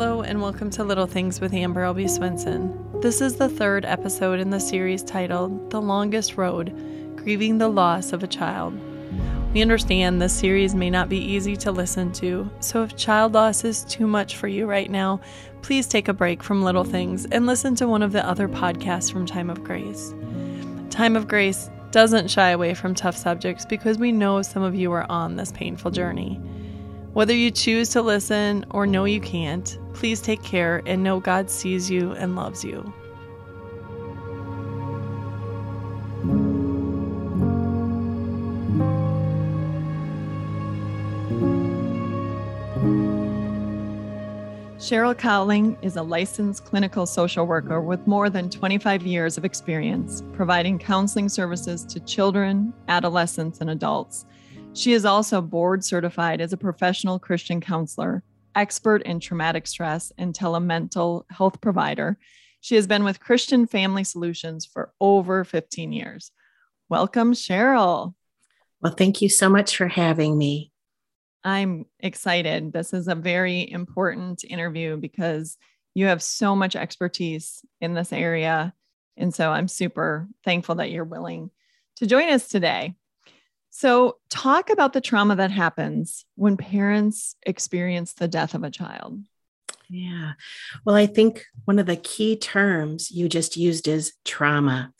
Hello, and welcome to Little Things with Amber Albee Swenson. This is the third episode in the series titled The Longest Road Grieving the Loss of a Child. We understand this series may not be easy to listen to, so if child loss is too much for you right now, please take a break from Little Things and listen to one of the other podcasts from Time of Grace. Time of Grace doesn't shy away from tough subjects because we know some of you are on this painful journey. Whether you choose to listen or know you can't, please take care and know God sees you and loves you. Sheryl Cowling is a licensed clinical social worker with more than 25 years of experience providing counseling services to children, adolescents, and adults she is also board certified as a professional Christian counselor, expert in traumatic stress, and telemental health provider. She has been with Christian Family Solutions for over 15 years. Welcome, Sheryl. Well, thank you so much for having me. I'm excited. This is a very important interview because you have so much expertise in this area. And so I'm super thankful that you're willing to join us today. So, talk about the trauma that happens when parents experience the death of a child. Yeah. Well, I think one of the key terms you just used is trauma.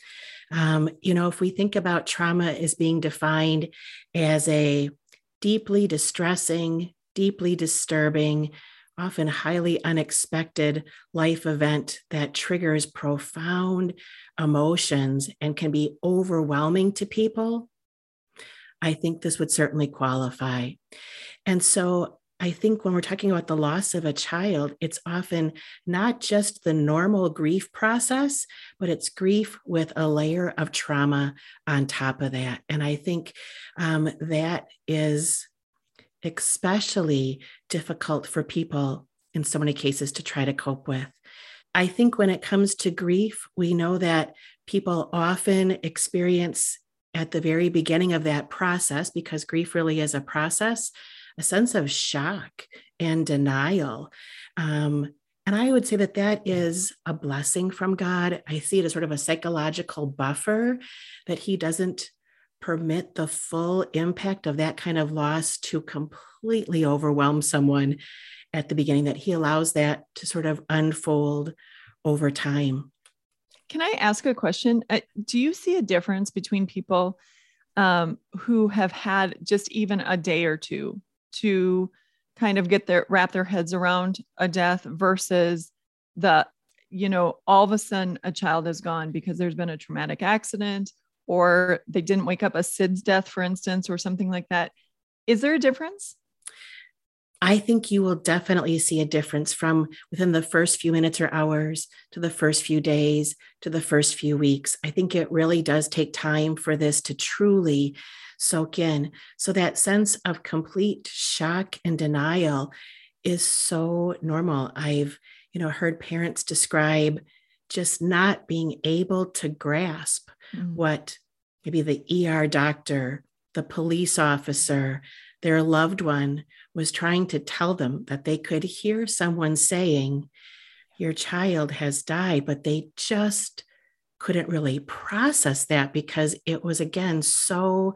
Um, you know, if we think about trauma as being defined as a deeply distressing, deeply disturbing, often highly unexpected life event that triggers profound emotions and can be overwhelming to people, I think this would certainly qualify. And so I think when we're talking about the loss of a child, it's often not just the normal grief process, but it's grief with a layer of trauma on top of that. And I think um, that is especially difficult for people in so many cases to try to cope with. I think when it comes to grief, we know that people often experience at the very beginning of that process, because grief really is a process, a sense of shock and denial. Um, and I would say that that is a blessing from God. I see it as sort of a psychological buffer that He doesn't permit the full impact of that kind of loss to completely overwhelm someone at the beginning, that He allows that to sort of unfold over time. Can I ask a question? Uh, do you see a difference between people um, who have had just even a day or two to kind of get their wrap their heads around a death versus the you know all of a sudden a child is gone because there's been a traumatic accident or they didn't wake up a SIDS death, for instance, or something like that. Is there a difference? I think you will definitely see a difference from within the first few minutes or hours to the first few days to the first few weeks. I think it really does take time for this to truly soak in. So that sense of complete shock and denial is so normal. I've, you know, heard parents describe just not being able to grasp mm. what maybe the ER doctor, the police officer, their loved one was trying to tell them that they could hear someone saying, Your child has died, but they just couldn't really process that because it was, again, so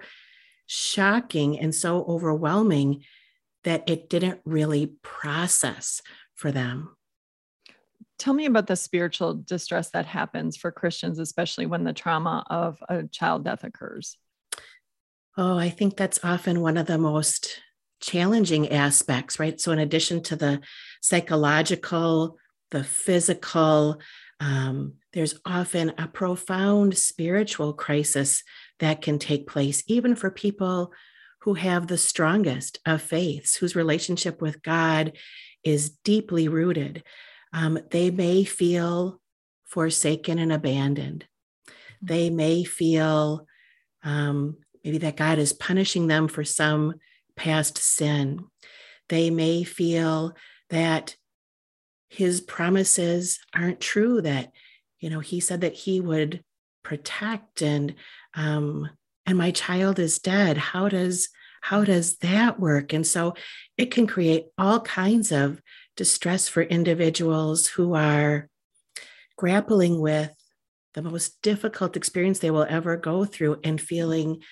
shocking and so overwhelming that it didn't really process for them. Tell me about the spiritual distress that happens for Christians, especially when the trauma of a child death occurs. Oh, I think that's often one of the most challenging aspects, right? So, in addition to the psychological, the physical, um, there's often a profound spiritual crisis that can take place, even for people who have the strongest of faiths, whose relationship with God is deeply rooted. Um, they may feel forsaken and abandoned. They may feel um, maybe that God is punishing them for some past sin. They may feel that his promises aren't true, that, you know, he said that he would protect and, um, and my child is dead. How does, how does that work? And so it can create all kinds of distress for individuals who are grappling with the most difficult experience they will ever go through and feeling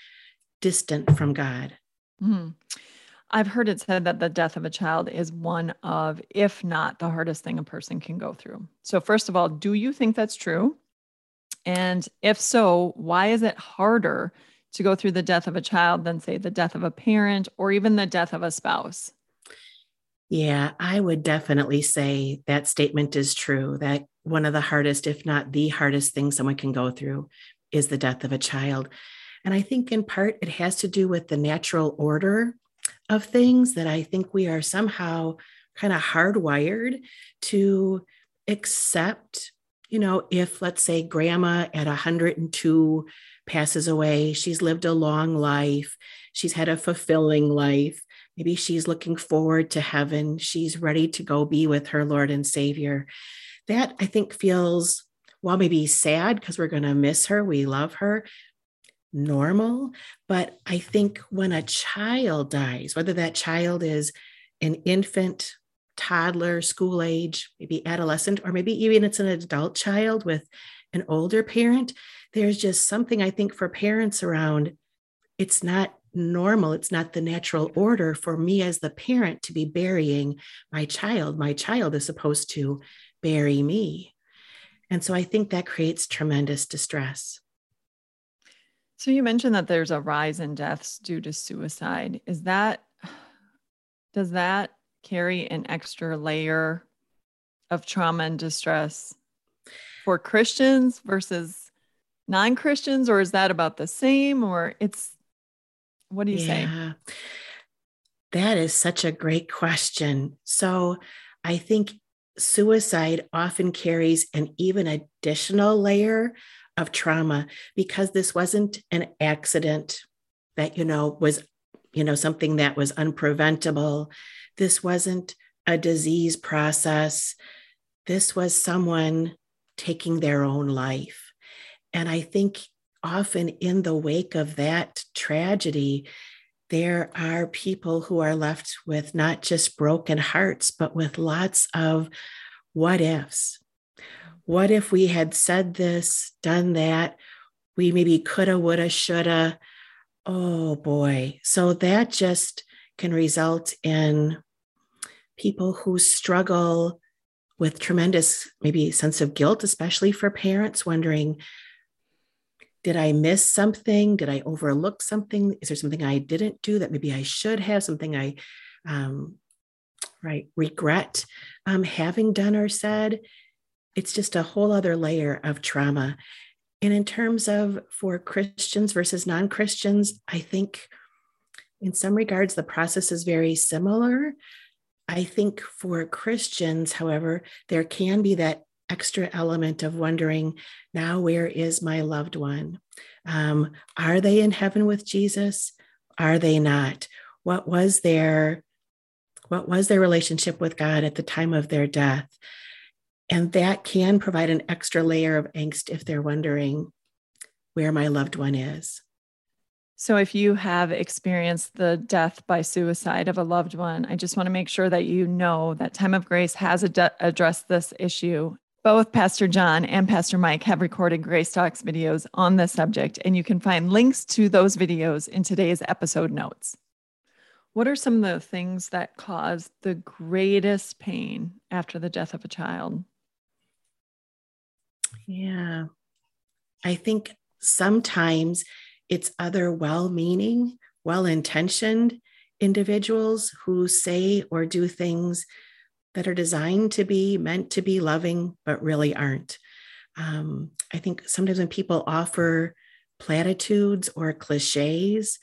distant from God. Mm. I've heard it said that the death of a child is one of, if not the hardest thing a person can go through. So, first of all, do you think that's true? And if so, why is it harder to go through the death of a child than, say, the death of a parent or even the death of a spouse? Yeah, I would definitely say that statement is true that one of the hardest, if not the hardest thing someone can go through is the death of a child. And I think in part it has to do with the natural order of things that I think we are somehow kind of hardwired to accept. You know, if let's say grandma at 102 passes away, she's lived a long life, she's had a fulfilling life. Maybe she's looking forward to heaven. She's ready to go be with her Lord and Savior. That I think feels, well, maybe sad because we're going to miss her. We love her, normal. But I think when a child dies, whether that child is an infant, toddler, school age, maybe adolescent, or maybe even it's an adult child with an older parent, there's just something I think for parents around it's not normal. It's not the natural order for me as the parent to be burying my child. My child is supposed to bury me. And so I think that creates tremendous distress. So you mentioned that there's a rise in deaths due to suicide. Is that does that carry an extra layer of trauma and distress for Christians versus non-Christians or is that about the same or it's what do you yeah. say? That is such a great question. So I think suicide often carries an even additional layer of trauma because this wasn't an accident that you know was you know something that was unpreventable. This wasn't a disease process. This was someone taking their own life. And i think often in the wake of that tragedy there are people who are left with not just broken hearts but with lots of what ifs what if we had said this, done that? We maybe coulda, woulda, shoulda. Oh boy. So that just can result in people who struggle with tremendous, maybe sense of guilt, especially for parents wondering, did I miss something? Did I overlook something? Is there something I didn't do that maybe I should have? Something I, um, right, regret um, having done or said? It's just a whole other layer of trauma. And in terms of for Christians versus non Christians, I think in some regards the process is very similar. I think for Christians, however, there can be that extra element of wondering now, where is my loved one? Um, are they in heaven with Jesus? Are they not? What was their what was their relationship with God at the time of their death? And that can provide an extra layer of angst if they're wondering where my loved one is. So, if you have experienced the death by suicide of a loved one, I just want to make sure that you know that Time of Grace has ad- addressed this issue. Both Pastor Jon and Pastor Mike have recorded Grace Talks videos on this subject, and you can find links to those videos in today's episode notes. What are some of the things that cause the greatest pain after the death of a child? Yeah. I think sometimes it's other well meaning, well intentioned individuals who say or do things that are designed to be meant to be loving, but really aren't. Um, I think sometimes when people offer platitudes or cliches,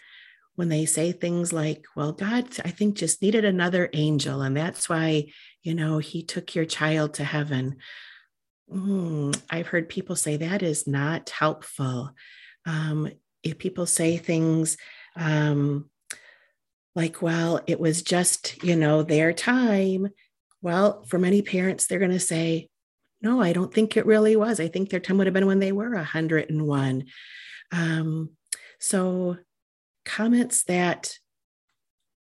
when they say things like, well, God, I think just needed another angel, and that's why, you know, he took your child to heaven. Mm, I've heard people say that is not helpful. Um, if people say things um, like, well, it was just, you know, their time. Well, for many parents, they're going to say, no, I don't think it really was. I think their time would have been when they were 101. Um, so, comments that,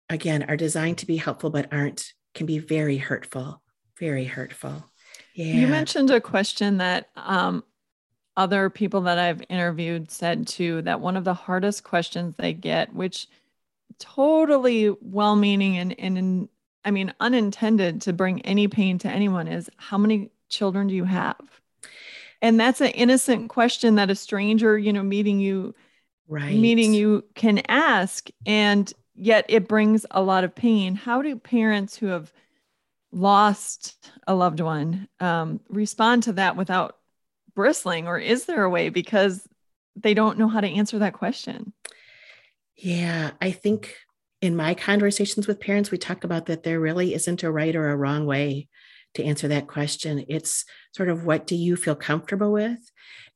again, are designed to be helpful but aren't can be very hurtful, very hurtful. Yeah. You mentioned a question that um, other people that I've interviewed said too that one of the hardest questions they get, which totally well meaning and, and I mean, unintended to bring any pain to anyone, is how many children do you have? And that's an innocent question that a stranger, you know, meeting you, right. meeting you can ask. And yet it brings a lot of pain. How do parents who have lost a loved one um, respond to that without bristling? Or is there a way because they don't know how to answer that question? Yeah, I think in my conversations with parents, we talk about that there really isn't a right or a wrong way to answer that question. It's sort of what do you feel comfortable with?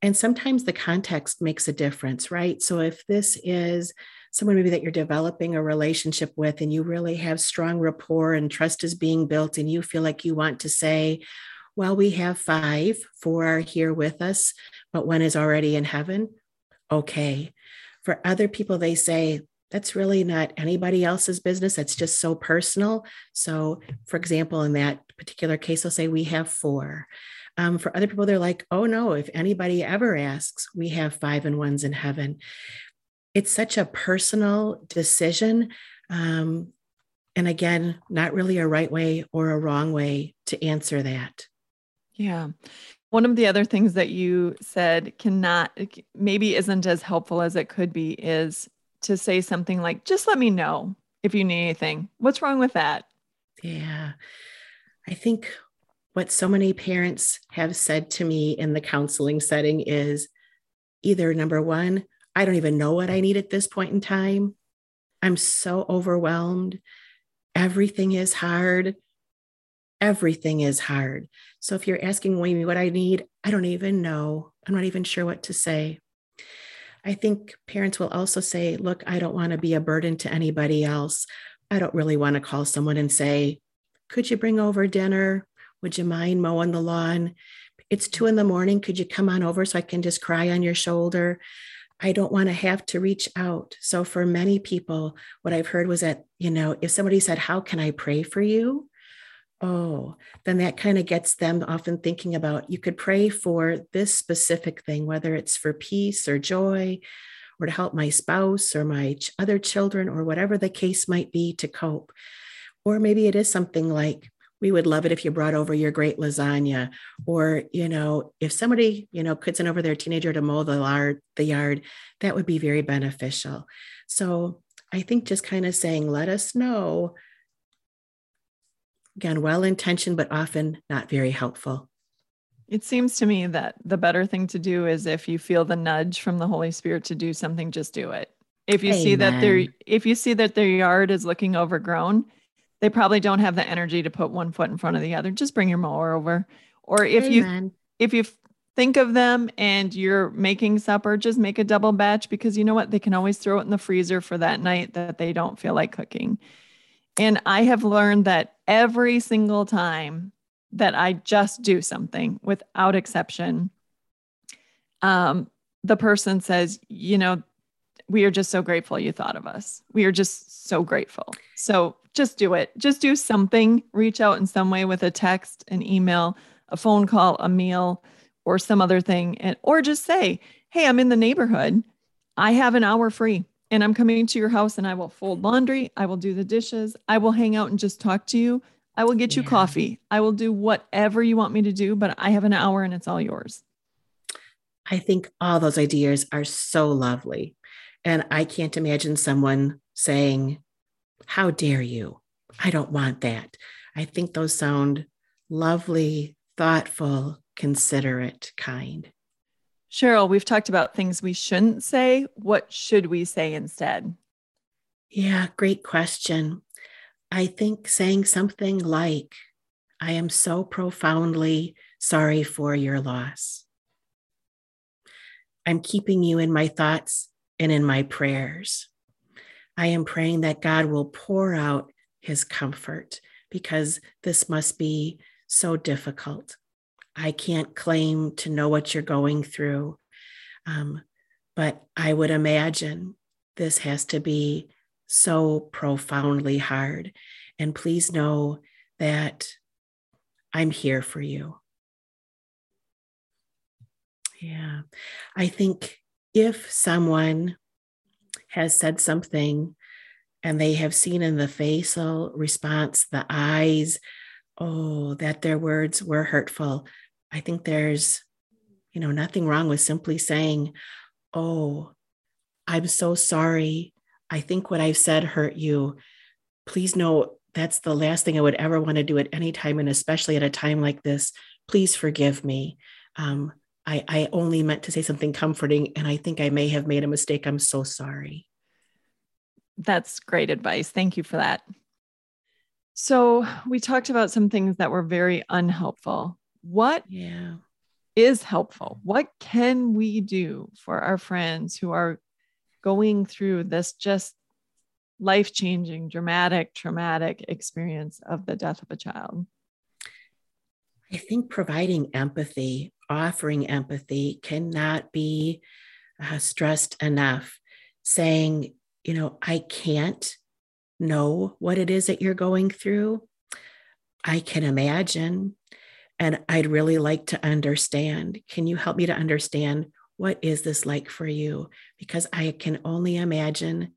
And sometimes the context makes a difference, right? So if this is someone maybe that you're developing a relationship with and you really have strong rapport and trust is being built and you feel like you want to say well we have five four are here with us but one is already in heaven. Okay. For other people they say that's really not anybody else's business. That's just so personal. So for example in that particular case they'll say we have four. Um, for other people they're like oh no if anybody ever asks we have five and ones in heaven it's such a personal decision. Um, and again, not really a right way or a wrong way to answer that. Yeah. One of the other things that you said cannot, maybe isn't as helpful as it could be, is to say something like, just let me know if you need anything. What's wrong with that? Yeah. I think what so many parents have said to me in the counseling setting is either number one, I don't even know what I need at this point in time. I'm so overwhelmed. Everything is hard. Everything is hard. So if you're asking me what I need, I don't even know. I'm not even sure what to say. I think parents will also say, Look, I don't want to be a burden to anybody else. I don't really want to call someone and say, Could you bring over dinner? Would you mind mowing the lawn? It's two in the morning. Could you come on over so I can just cry on your shoulder? I don't want to have to reach out. So for many people, what I've heard was that, you know, if somebody said, How can I pray for you? Oh, then that kind of gets them often thinking about you could pray for this specific thing, whether it's for peace or joy or to help my spouse or my other children or whatever the case might be to cope. Or maybe it is something like, we would love it if you brought over your great lasagna. Or you know if somebody you know could send over their teenager to mow the yard the yard that would be very beneficial. So i think just kind of saying let us know again well intentioned but often not very helpful. It seems to me that the better thing to do is if you feel the nudge from the holy spirit to do something just do it. If you Amen. see that their if you see that their yard is looking overgrown they probably don't have the energy to put one foot in front of the other. Just bring your mower over. Or if Amen. you if you think of them and you're making supper, just make a double batch because you know what? They can always throw it in the freezer for that night that they don't feel like cooking. And I have learned that every single time that I just do something without exception, um, the person says, you know, we are just so grateful you thought of us. We are just so grateful. So just do it. Just do something. Reach out in some way with a text, an email, a phone call, a meal, or some other thing. And or just say, hey, I'm in the neighborhood. I have an hour free and I'm coming to your house and I will fold laundry. I will do the dishes. I will hang out and just talk to you. I will get you yeah. coffee. I will do whatever you want me to do, but I have an hour and it's all yours. I think all those ideas are so lovely. And I can't imagine someone saying, how dare you? I don't want that. I think those sound lovely, thoughtful, considerate, kind. Sheryl, we've talked about things we shouldn't say. What should we say instead? Yeah, great question. I think saying something like, I am so profoundly sorry for your loss. I'm keeping you in my thoughts and in my prayers. I am praying that God will pour out his comfort because this must be so difficult. I can't claim to know what you're going through, um, but I would imagine this has to be so profoundly hard. And please know that I'm here for you. Yeah. I think if someone has said something and they have seen in the facial response, the eyes, oh, that their words were hurtful, I think there's, you know, nothing wrong with simply saying, oh, I'm so sorry. I think what I've said hurt you. Please know that's the last thing I would ever want to do at any time, and especially at a time like this. Please forgive me. Um, I, I only meant to say something comforting, and I think I may have made a mistake. I'm so sorry. That's great advice. Thank you for that. So, we talked about some things that were very unhelpful. What yeah. is helpful? What can we do for our friends who are going through this just life changing, dramatic, traumatic experience of the death of a child? I think providing empathy, offering empathy cannot be uh, stressed enough. Saying, you know, I can't know what it is that you're going through. I can imagine, and I'd really like to understand. Can you help me to understand what is this like for you? Because I can only imagine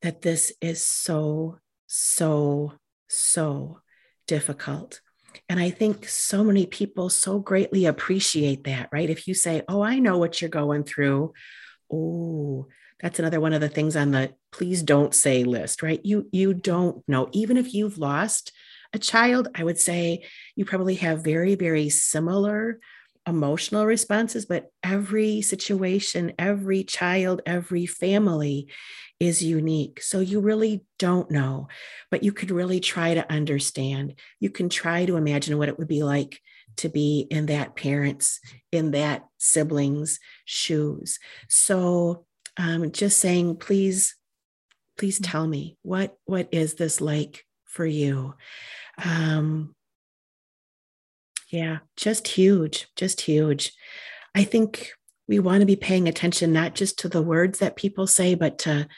that this is so, so, so difficult. And I think so many people so greatly appreciate that, right? If you say, Oh, I know what you're going through. Oh, that's another one of the things on the please don't say list, right? You you don't know. Even if you've lost a child, I would say you probably have very, very similar emotional responses, but every situation, every child, every family is unique. So you really don't know, but you could really try to understand. You can try to imagine what it would be like to be in that parent's, in that sibling's shoes. So um, just saying, please, please mm. tell me what what is this like for you? Um, yeah, just huge, just huge. I think we want to be paying attention not just to the words that people say, but to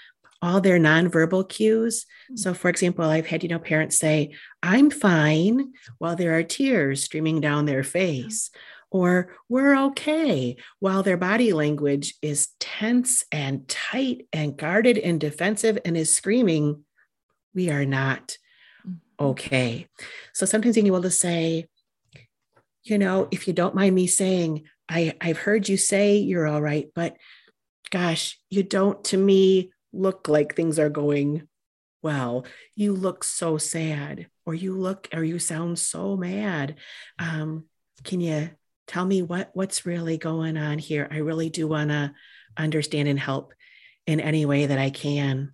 all their nonverbal cues. Hmm. So, for example, I've had, you know, parents say, I'm fine while there are tears streaming down their face, or we're okay while their body language is tense and tight and guarded and defensive and is screaming, We are not mm-hmm. okay. So sometimes being able to say, you know, if you don't mind me saying, I, I've heard you say you're all right, but gosh, you don't to me look like things are going well. You look so sad, or you look, or you sound so mad. Um, can you tell me what what's really going on here? I really do want to understand and help in any way that I can.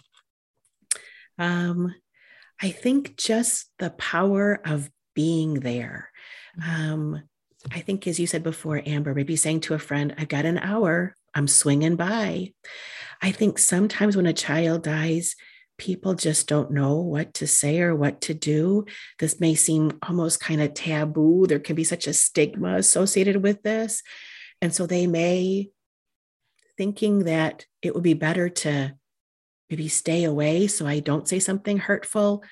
Um, I think just the power of being there. Um, I think, as you said before, Amber, maybe saying to a friend, I've got an hour, I'm swinging by. I think sometimes when a child dies, people just don't know what to say or what to do. This may seem almost kind of taboo. There can be such a stigma associated with this. And so they may, thinking that it would be better to maybe stay away so I don't say something hurtful,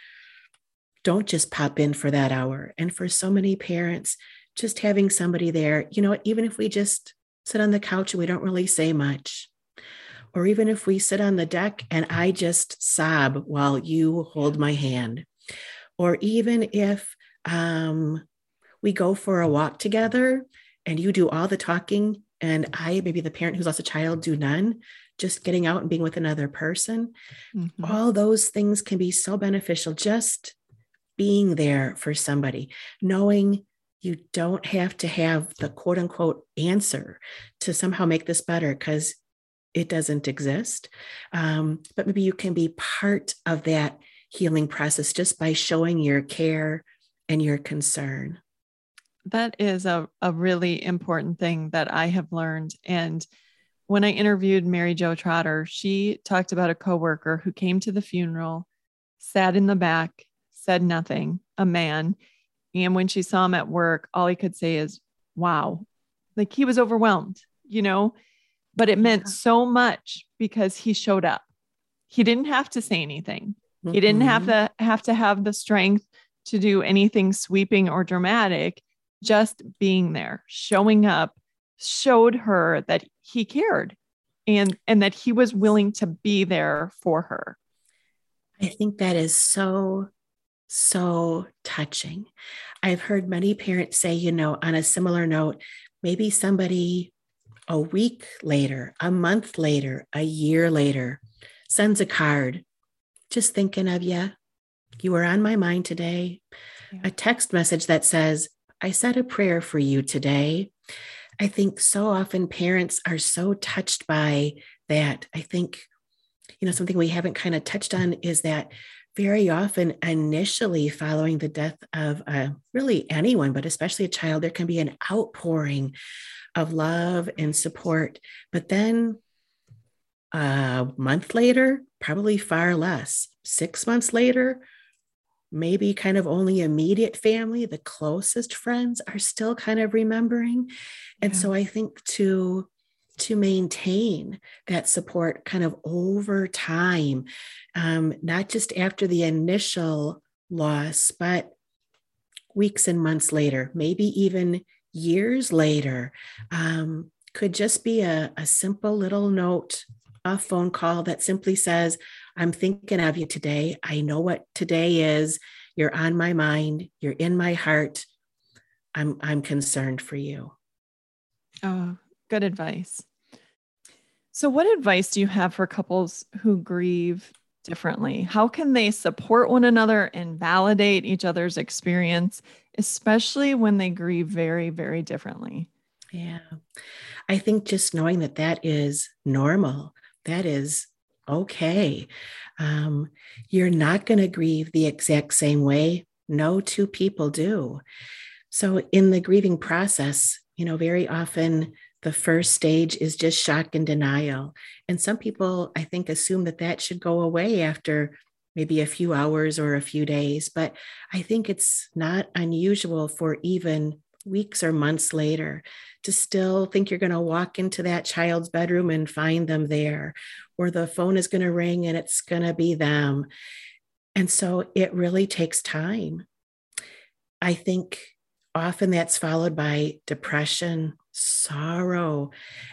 don't just pop in for that hour. And for so many parents, just having somebody there, you know, even if we just sit on the couch and we don't really say much, or even if we sit on the deck and I just sob while you hold my hand, or even if um, we go for a walk together and you do all the talking and I, maybe the parent who's lost a child, do none, just getting out and being with another person, mm-hmm. all those things can be so beneficial. Just being there for somebody, knowing you don't have to have the quote unquote answer to somehow make this better because it doesn't exist. Um, but maybe you can be part of that healing process just by showing your care and your concern. That is a, a really important thing that I have learned. And when I interviewed Mary Jo Trotter, she talked about a coworker who came to the funeral, sat in the back, said nothing, a man. And when she saw him at work, all he could say is, wow. Like he was overwhelmed, you know, but it meant so much because he showed up. He didn't have to say anything. Mm-hmm. He didn't have to have to have the strength to do anything sweeping or dramatic. Just being there, showing up, showed her that he cared and and that he was willing to be there for her. I think that is so so touching. I've heard many parents say, you know, on a similar note, maybe somebody a week later, a month later, a year later sends a card, just thinking of you. You were on my mind today. Yeah. A text message that says, I said a prayer for you today. I think so often parents are so touched by that. I think, you know, something we haven't kind of touched on is that very often initially following the death of uh, really anyone but especially a child there can be an outpouring of love and support. But then a month later probably far less. Six months later maybe kind of only immediate family the closest friends are still kind of remembering. And yeah. so i think to to maintain that support kind of over time, um, not just after the initial loss, but weeks and months later, maybe even years later, um, could just be a, a simple little note, a phone call that simply says, I'm thinking of you today. I know what today is. You're on my mind. You're in my heart. I'm, I'm concerned for you. Oh, good advice. So, what advice do you have for couples who grieve differently? How can they support one another and validate each other's experience, especially when they grieve very, very differently? Yeah. I think just knowing that that is normal, that is okay. Um, you're not going to grieve the exact same way. No two people do. So, in the grieving process, you know, very often the first stage is just shock and denial. And some people, I think, assume that that should go away after maybe a few hours or a few days. But I think it's not unusual for even weeks or months later to still think you're going to walk into that child's bedroom and find them there, or the phone is going to ring and it's going to be them. And so it really takes time. I think often that's followed by depression sorrow.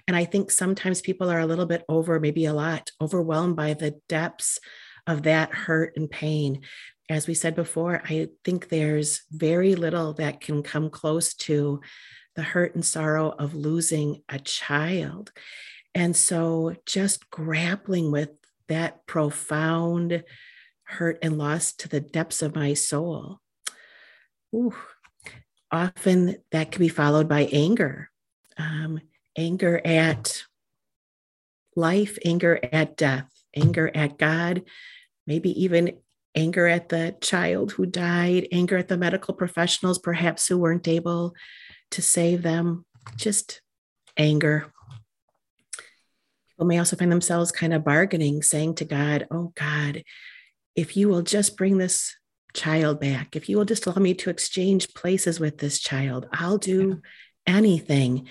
And I think sometimes people are a little bit over, maybe a lot, overwhelmed by the depths of that hurt and pain. As we said before, I think there's very little that can come close to the hurt and sorrow of losing a child. And so just grappling with that profound hurt and loss to the depths of my soul. Ooh, often that can be followed by anger um, anger at life, anger at death, anger at God, maybe even anger at the child who died, anger at the medical professionals, perhaps who weren't able to save them, just anger. People may also find themselves kind of bargaining, saying to God, Oh God, if you will just bring this child back, if you will just allow me to exchange places with this child, I'll do anything.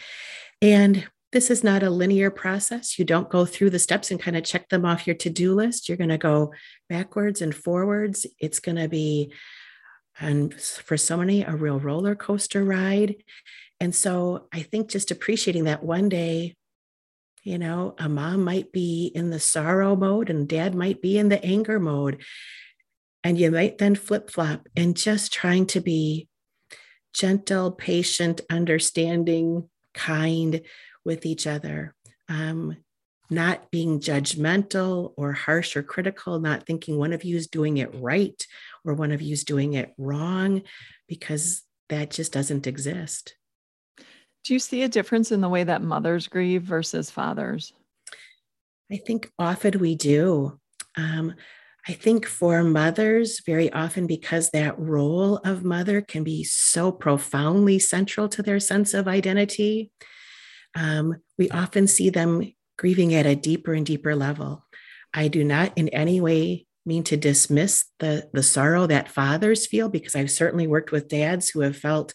And this is not a linear process. You don't go through the steps and kind of check them off your to do list. You're going to go backwards and forwards. It's going to be, and for so many, a real roller coaster ride. And so I think just appreciating that one day, you know, a mom might be in the sorrow mode and dad might be in the anger mode. And you might then flip flop and just trying to be gentle, patient, understanding, kind with each other. Um, not being judgmental or harsh or critical, not thinking one of you is doing it right or one of you is doing it wrong, because that just doesn't exist. Do you see a difference in the way that mothers grieve versus fathers? I think often we do. Um, I think for mothers, very often because that role of mother can be so profoundly central to their sense of identity, um, we often see them grieving at a deeper and deeper level. I do not in any way mean to dismiss the, the sorrow that fathers feel, because I've certainly worked with dads who have felt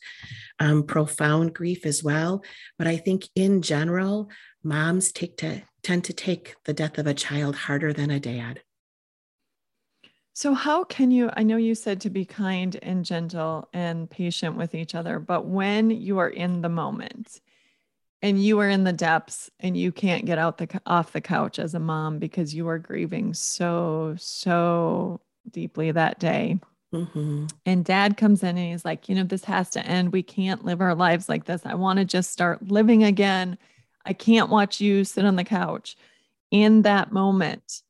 um, profound grief as well. But I think in general, moms take to, tend to take the death of a child harder than a dad. So, how can you? I know you said to be kind and gentle and patient with each other, but when you are in the moment and you are in the depths and you can't get out the off the couch as a mom because you are grieving so so deeply that day. Mm-hmm. And dad comes in and he's like, you know, this has to end. We can't live our lives like this. I want to just start living again. I can't watch you sit on the couch. In that moment,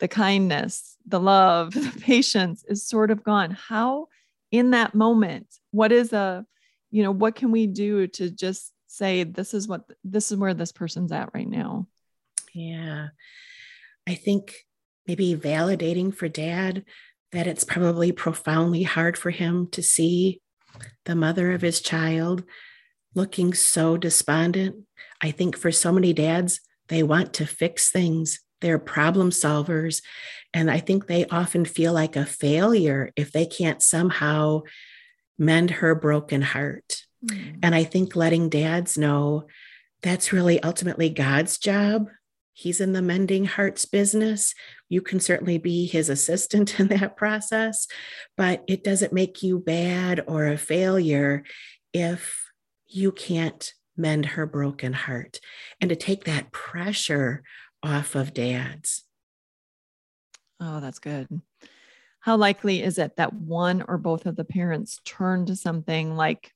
the kindness, the love, the patience is sort of gone. How, in that moment, what is a, you know, what can we do to just say, this is what, this is where this person's at right now? Yeah. I think maybe validating for dad that it's probably profoundly hard for him to see the mother of his child looking so despondent. I think for so many dads, they want to fix things. They're problem solvers. And I think they often feel like a failure if they can't somehow mend her broken heart. Mm. And I think letting dads know that's really ultimately God's job. He's in the mending hearts business. You can certainly be his assistant in that process, but it doesn't make you bad or a failure if you can't mend her broken heart and to take that pressure off of dads. Oh, that's good. How likely is it that one or both of the parents turn to something like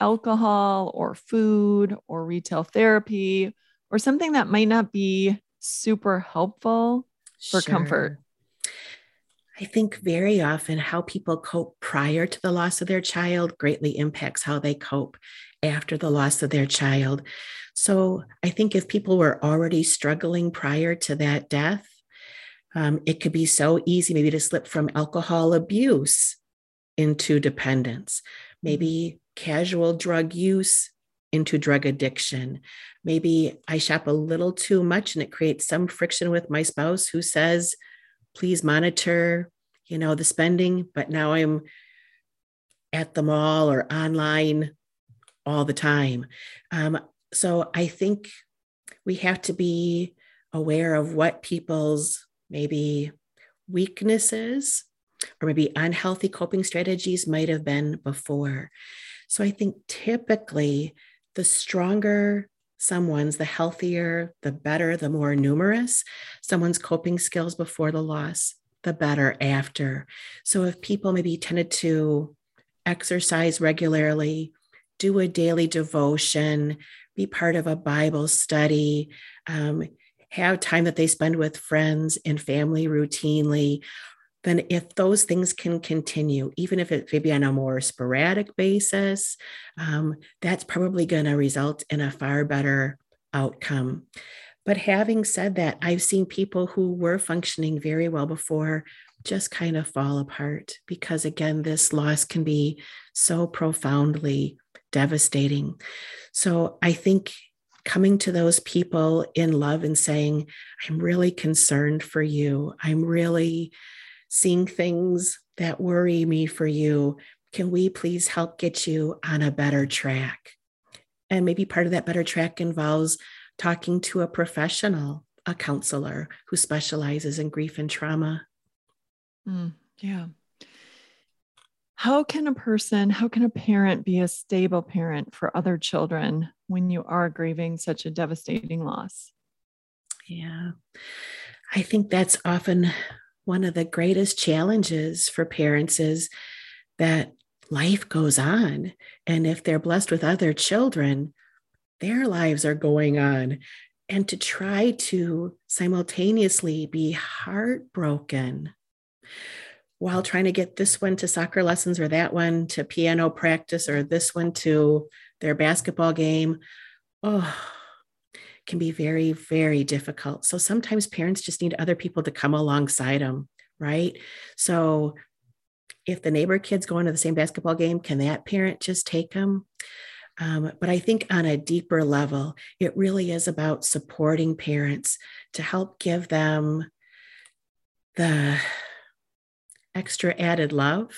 alcohol or food or retail therapy or something that might not be super helpful for sure. comfort? I think very often how people cope prior to the loss of their child greatly impacts how they cope after the loss of their child. So I think if people were already struggling prior to that death, um, it could be so easy maybe to slip from alcohol abuse into dependence, maybe casual drug use into drug addiction. Maybe I shop a little too much and it creates some friction with my spouse who says, please monitor, you know, the spending, but now I'm at the mall or online all the time. Um, so I think we have to be aware of what people's maybe weaknesses or maybe unhealthy coping strategies might have been before. So I think typically the stronger someone's, the healthier, the better, the more numerous someone's coping skills before the loss, the better after. So if people maybe tended to exercise regularly, do a daily devotion, be part of a Bible study, um, have time that they spend with friends and family routinely, then if those things can continue, even if it maybe on a more sporadic basis, um, that's probably going to result in a far better outcome. But having said that, I've seen people who were functioning very well before just kind of fall apart because, again, this loss can be so profoundly devastating. So I think coming to those people in love and saying, I'm really concerned for you. I'm really seeing things that worry me for you. Can we please help get you on a better track? And maybe part of that better track involves talking to a professional, a counselor who specializes in grief and trauma. Mm, yeah. How can a person, how can a parent be a stable parent for other children when you are grieving such a devastating loss? Yeah. I think that's often one of the greatest challenges for parents is that life goes on. And if they're blessed with other children, their lives are going on. And to try to simultaneously be heartbroken while trying to get this one to soccer lessons or that one to piano practice or this one to their basketball game, oh, can be very, very difficult. So sometimes parents just need other people to come alongside them, right? So if the neighbor kid's going to the same basketball game, can that parent just take them? Um, but I think on a deeper level, it really is about supporting parents to help give them the extra added love,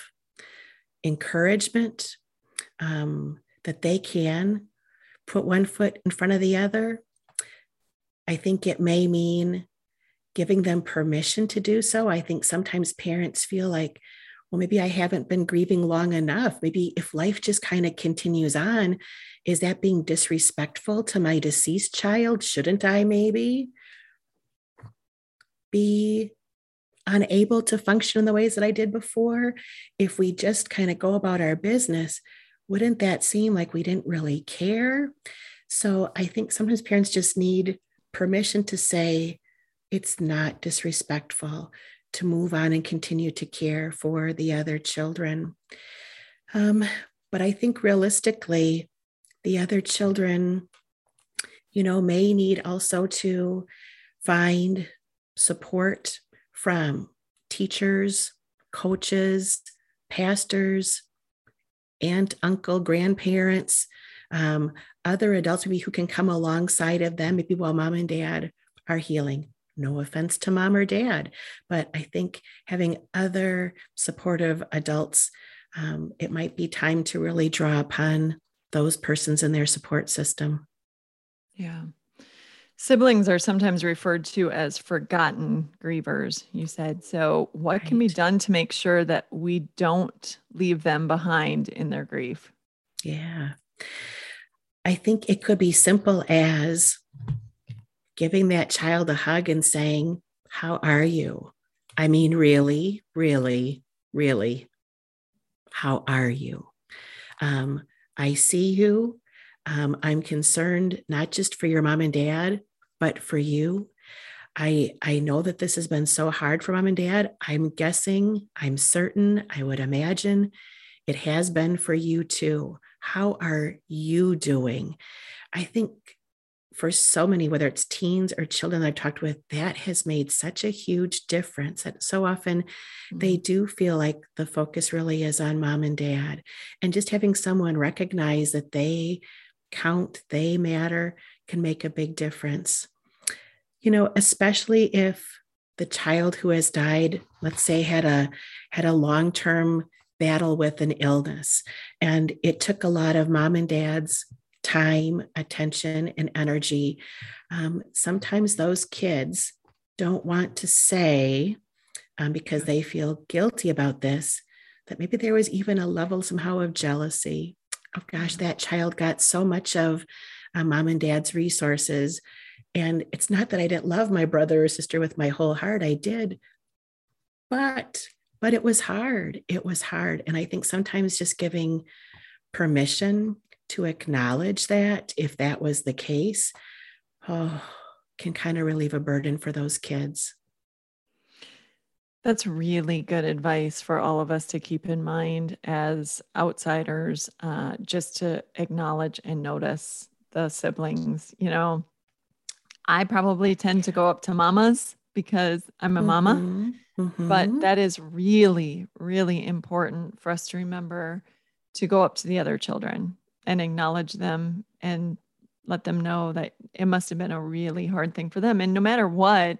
encouragement, um, that they can put one foot in front of the other. I think it may mean giving them permission to do so. I think sometimes parents feel like, well, maybe I haven't been grieving long enough. Maybe if life just kind of continues on, is that being disrespectful to my deceased child? Shouldn't I maybe be unable to function in the ways that I did before? If we just kind of go about our business, wouldn't that seem like we didn't really care? So I think sometimes parents just need permission to say, it's not disrespectful to move on and continue to care for the other children. Um, but I think realistically, the other children, you know, may need also to find support from teachers, coaches, pastors, aunt, uncle, grandparents, um, other adults maybe who can come alongside of them, maybe while mom and dad are healing no offense to mom or dad, but I think having other supportive adults, um, it might be time to really draw upon those persons in their support system. Yeah. Siblings are sometimes referred to as forgotten grievers, you said. So, what right. can be done to make sure that we don't leave them behind in their grief? Yeah. I think it could be simple as giving that child a hug and saying, How are you? I mean, really, really, really, how are you? Um, I see you. Um, I'm concerned not just for your mom and dad, but for you. I, I know that this has been so hard for mom and dad. I'm guessing, I'm certain, I would imagine it has been for you too. How are you doing? I think for so many, whether it's teens or children I've talked with, that has made such a huge difference. That so often mm-hmm. they do feel like the focus really is on mom and dad. And just having someone recognize that they count, they matter, can make a big difference. You know, especially if the child who has died, let's say, had a had a long-term battle with an illness. And it took a lot of mom and dad's time, attention, and energy. Um, sometimes those kids don't want to say, um, because they feel guilty about this, that maybe there was even a level somehow of jealousy. Oh gosh, that child got so much of uh, mom and dad's resources. And it's not that I didn't love my brother or sister with my whole heart, I did. But but it was hard. It was hard. And I think sometimes just giving permission to acknowledge that if that was the case, oh, can kind of relieve a burden for those kids. That's really good advice for all of us to keep in mind as outsiders, uh, just to acknowledge and notice the siblings. You know, I probably tend to go up to mamas because I'm a mama, mm-hmm. Mm-hmm. but that is really, really important for us to remember to go up to the other children and acknowledge them and let them know that it must have been a really hard thing for them. And no matter what,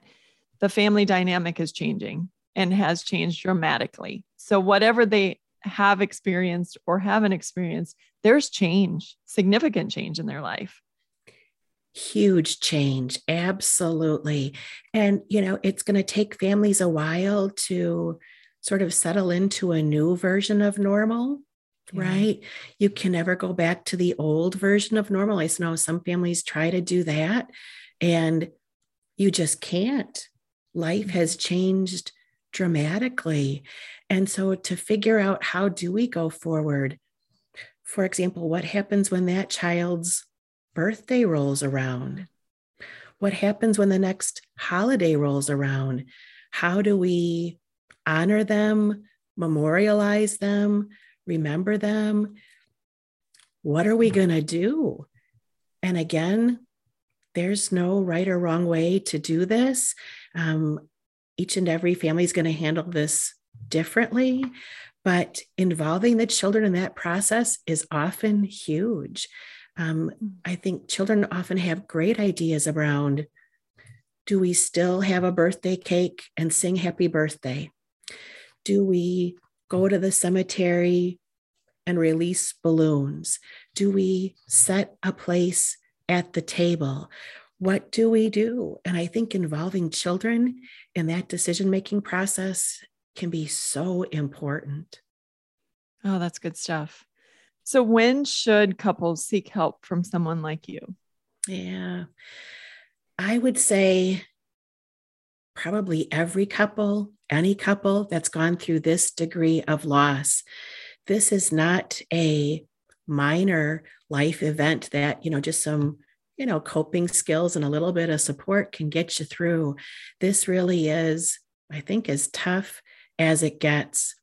the family dynamic is changing and has changed dramatically. So, whatever they have experienced or haven't experienced, there's change, significant change in their life. Huge change, absolutely. And, you know, it's going to take families a while to sort of settle into a new version of normal yeah. right? You can never go back to the old version of normal. I know some families try to do that and you just can't. Life mm. has changed dramatically. And so to figure out how do we go forward? For example, what happens when that child's birthday rolls around? What happens when the next holiday rolls around? How do we honor them, memorialize them, remember them. What are we going to do? And again, there's no right or wrong way to do this. Um, each and every family is going to handle this differently, but involving the children in that process is often huge. Um, I think children often have great ideas around do we still have a birthday cake and sing happy birthday? Do we go to the cemetery and release balloons? Do we set a place at the table? what do we do? And I think involving children in that decision making process can be so important. Oh, that's good stuff. So, when should couples seek help from someone like you? Yeah, I would say probably every couple, any couple that's gone through this degree of loss. This is not a minor life event that, you know, just some, you know, coping skills and a little bit of support can get you through. This really is, I think, as tough as it gets.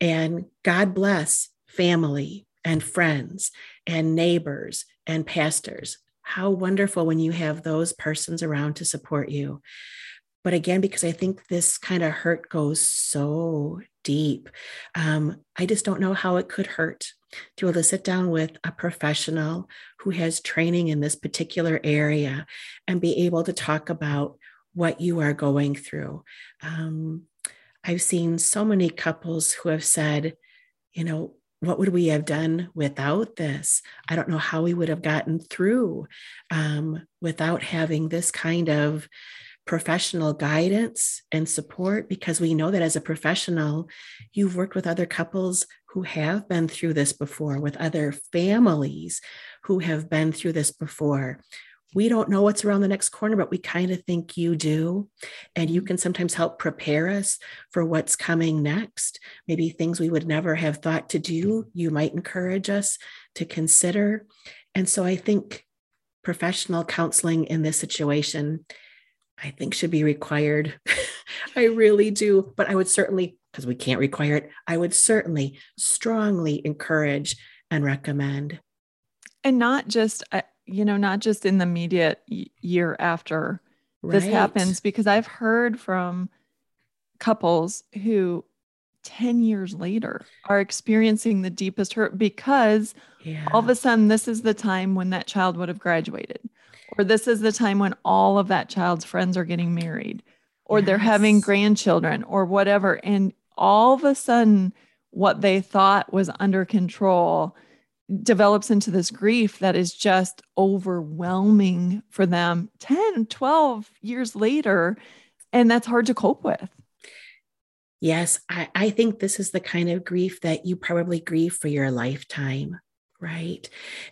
And God bless family and friends and neighbors and pastors. How wonderful when you have those persons around to support you. But again, because I think this kind of hurt goes so deep, um, I just don't know how it could hurt to be able to sit down with a professional who has training in this particular area and be able to talk about what you are going through. Um, I've seen so many couples who have said, you know, what would we have done without this? I don't know how we would have gotten through um, without having this kind of professional guidance and support because we know that as a professional, you've worked with other couples who have been through this before, with other families who have been through this before we don't know what's around the next corner, but we kind of think you do. And you mm-hmm. can sometimes help prepare us for what's coming next. Maybe things we would never have thought to do, mm-hmm. you might encourage us to consider. And so I think professional counseling in this situation, I think should be required. I really do. But I would certainly, because we can't require it, I would certainly strongly encourage and recommend. And not just, uh, you know, not just in the immediate year after right. this happens, because I've heard from couples who 10 years later are experiencing the deepest hurt because yeah. all of a sudden this is the time when that child would have graduated or this is the time when all of that child's friends are getting married or yes. they're having grandchildren or whatever and all of a sudden what they thought was under control develops into this grief that is just overwhelming for them 10, 12 years later. And that's hard to cope with. Yes, I, I think this is the kind of grief that you probably grieve for your lifetime, right?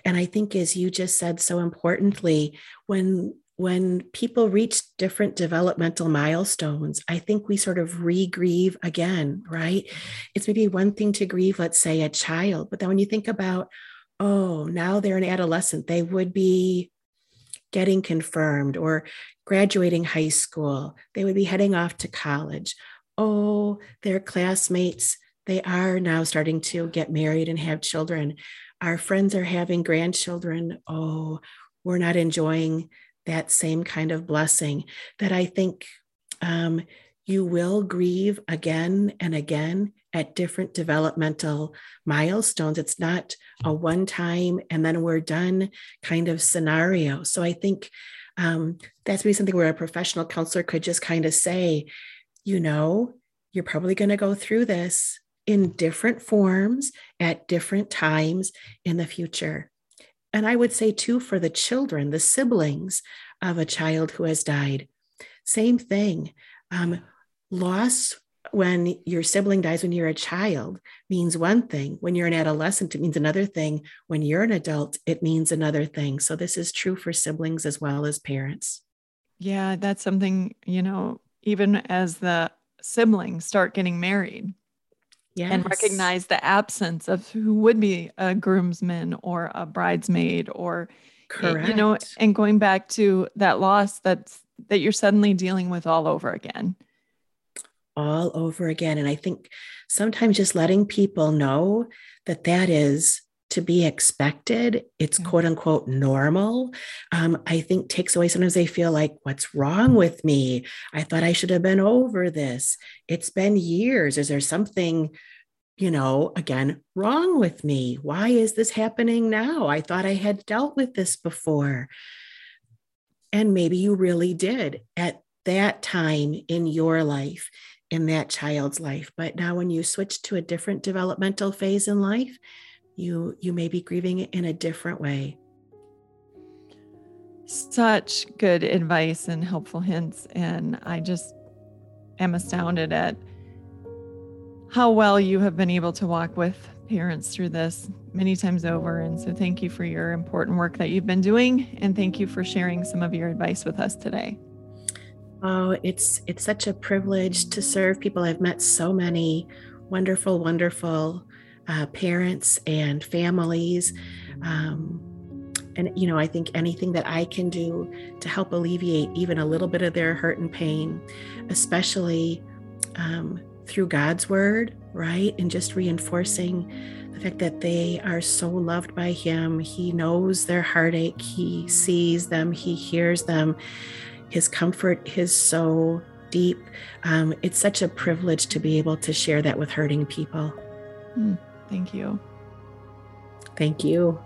And I think, as you just said so importantly, when when people reach different developmental milestones, I think we sort of re grieve again, right? It's maybe one thing to grieve, let's say, a child, but then when you think about, oh, now they're an adolescent, they would be getting confirmed or graduating high school, they would be heading off to college. Oh, their classmates, they are now starting to get married and have children. Our friends are having grandchildren. Oh, we're not enjoying that same kind of blessing that I think um, you will grieve again and again at different developmental milestones. It's not a one time and then we're done kind of scenario. So I think um, that's maybe something where a professional counselor could just kind of say, you know, you're probably going to go through this in different forms at different times in the future. And I would say, too, for the children, the siblings of a child who has died, same thing. Um, loss when your sibling dies when you're a child means one thing. When you're an adolescent, it means another thing. When you're an adult, it means another thing. So this is true for siblings as well as parents. Yeah, that's something, you know, even as the siblings start getting married, yes. and recognize the absence of who would be a groomsman or a bridesmaid or Correct. you know and going back to that loss that's that you're suddenly dealing with all over again all over again and i think sometimes just letting people know that that is to be expected it's yeah. quote unquote normal. Um, i think takes away sometimes they feel like what's wrong with me? I thought i should have been over this. It's been years. Is there something you know again wrong with me? Why is this happening now? I thought i had dealt with this before. And maybe you really did at that time in your life in that child's life. But now when you switch to a different developmental phase in life you you may be grieving in a different way Such good advice and helpful hints. And I just am astounded at how well you have been able to walk with parents through this many times over. And so, thank you for your important work that you've been doing. And thank you for sharing some of your advice with us today. Oh, it's it's such a privilege to serve people. I've met so many wonderful, wonderful uh, parents and families. Um, and you know, I think anything that I can do to help alleviate even a little bit of their hurt and pain, especially um, through God's word, right? And just reinforcing the fact that they are so loved by Him. He knows their heartache, He sees them, He hears them. His comfort is so deep. Um, it's such a privilege to be able to share that with hurting people. Mm, thank you. Thank you.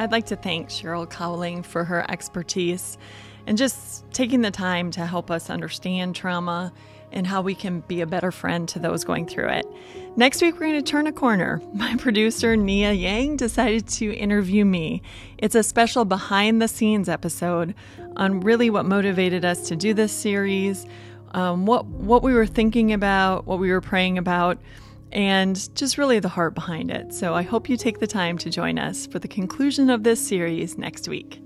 I'd like to thank Sheryl Cowling for her expertise and just taking the time to help us understand trauma and how we can be a better friend to those going through it. Next week, we're going to turn a corner. My producer, Nia Yang, decided to interview me. It's a special behind the scenes episode on really what motivated us to do this series, um, what, what we were thinking about, what we were praying about, and just really the heart behind it. So I hope you take the time to join us for the conclusion of this series next week.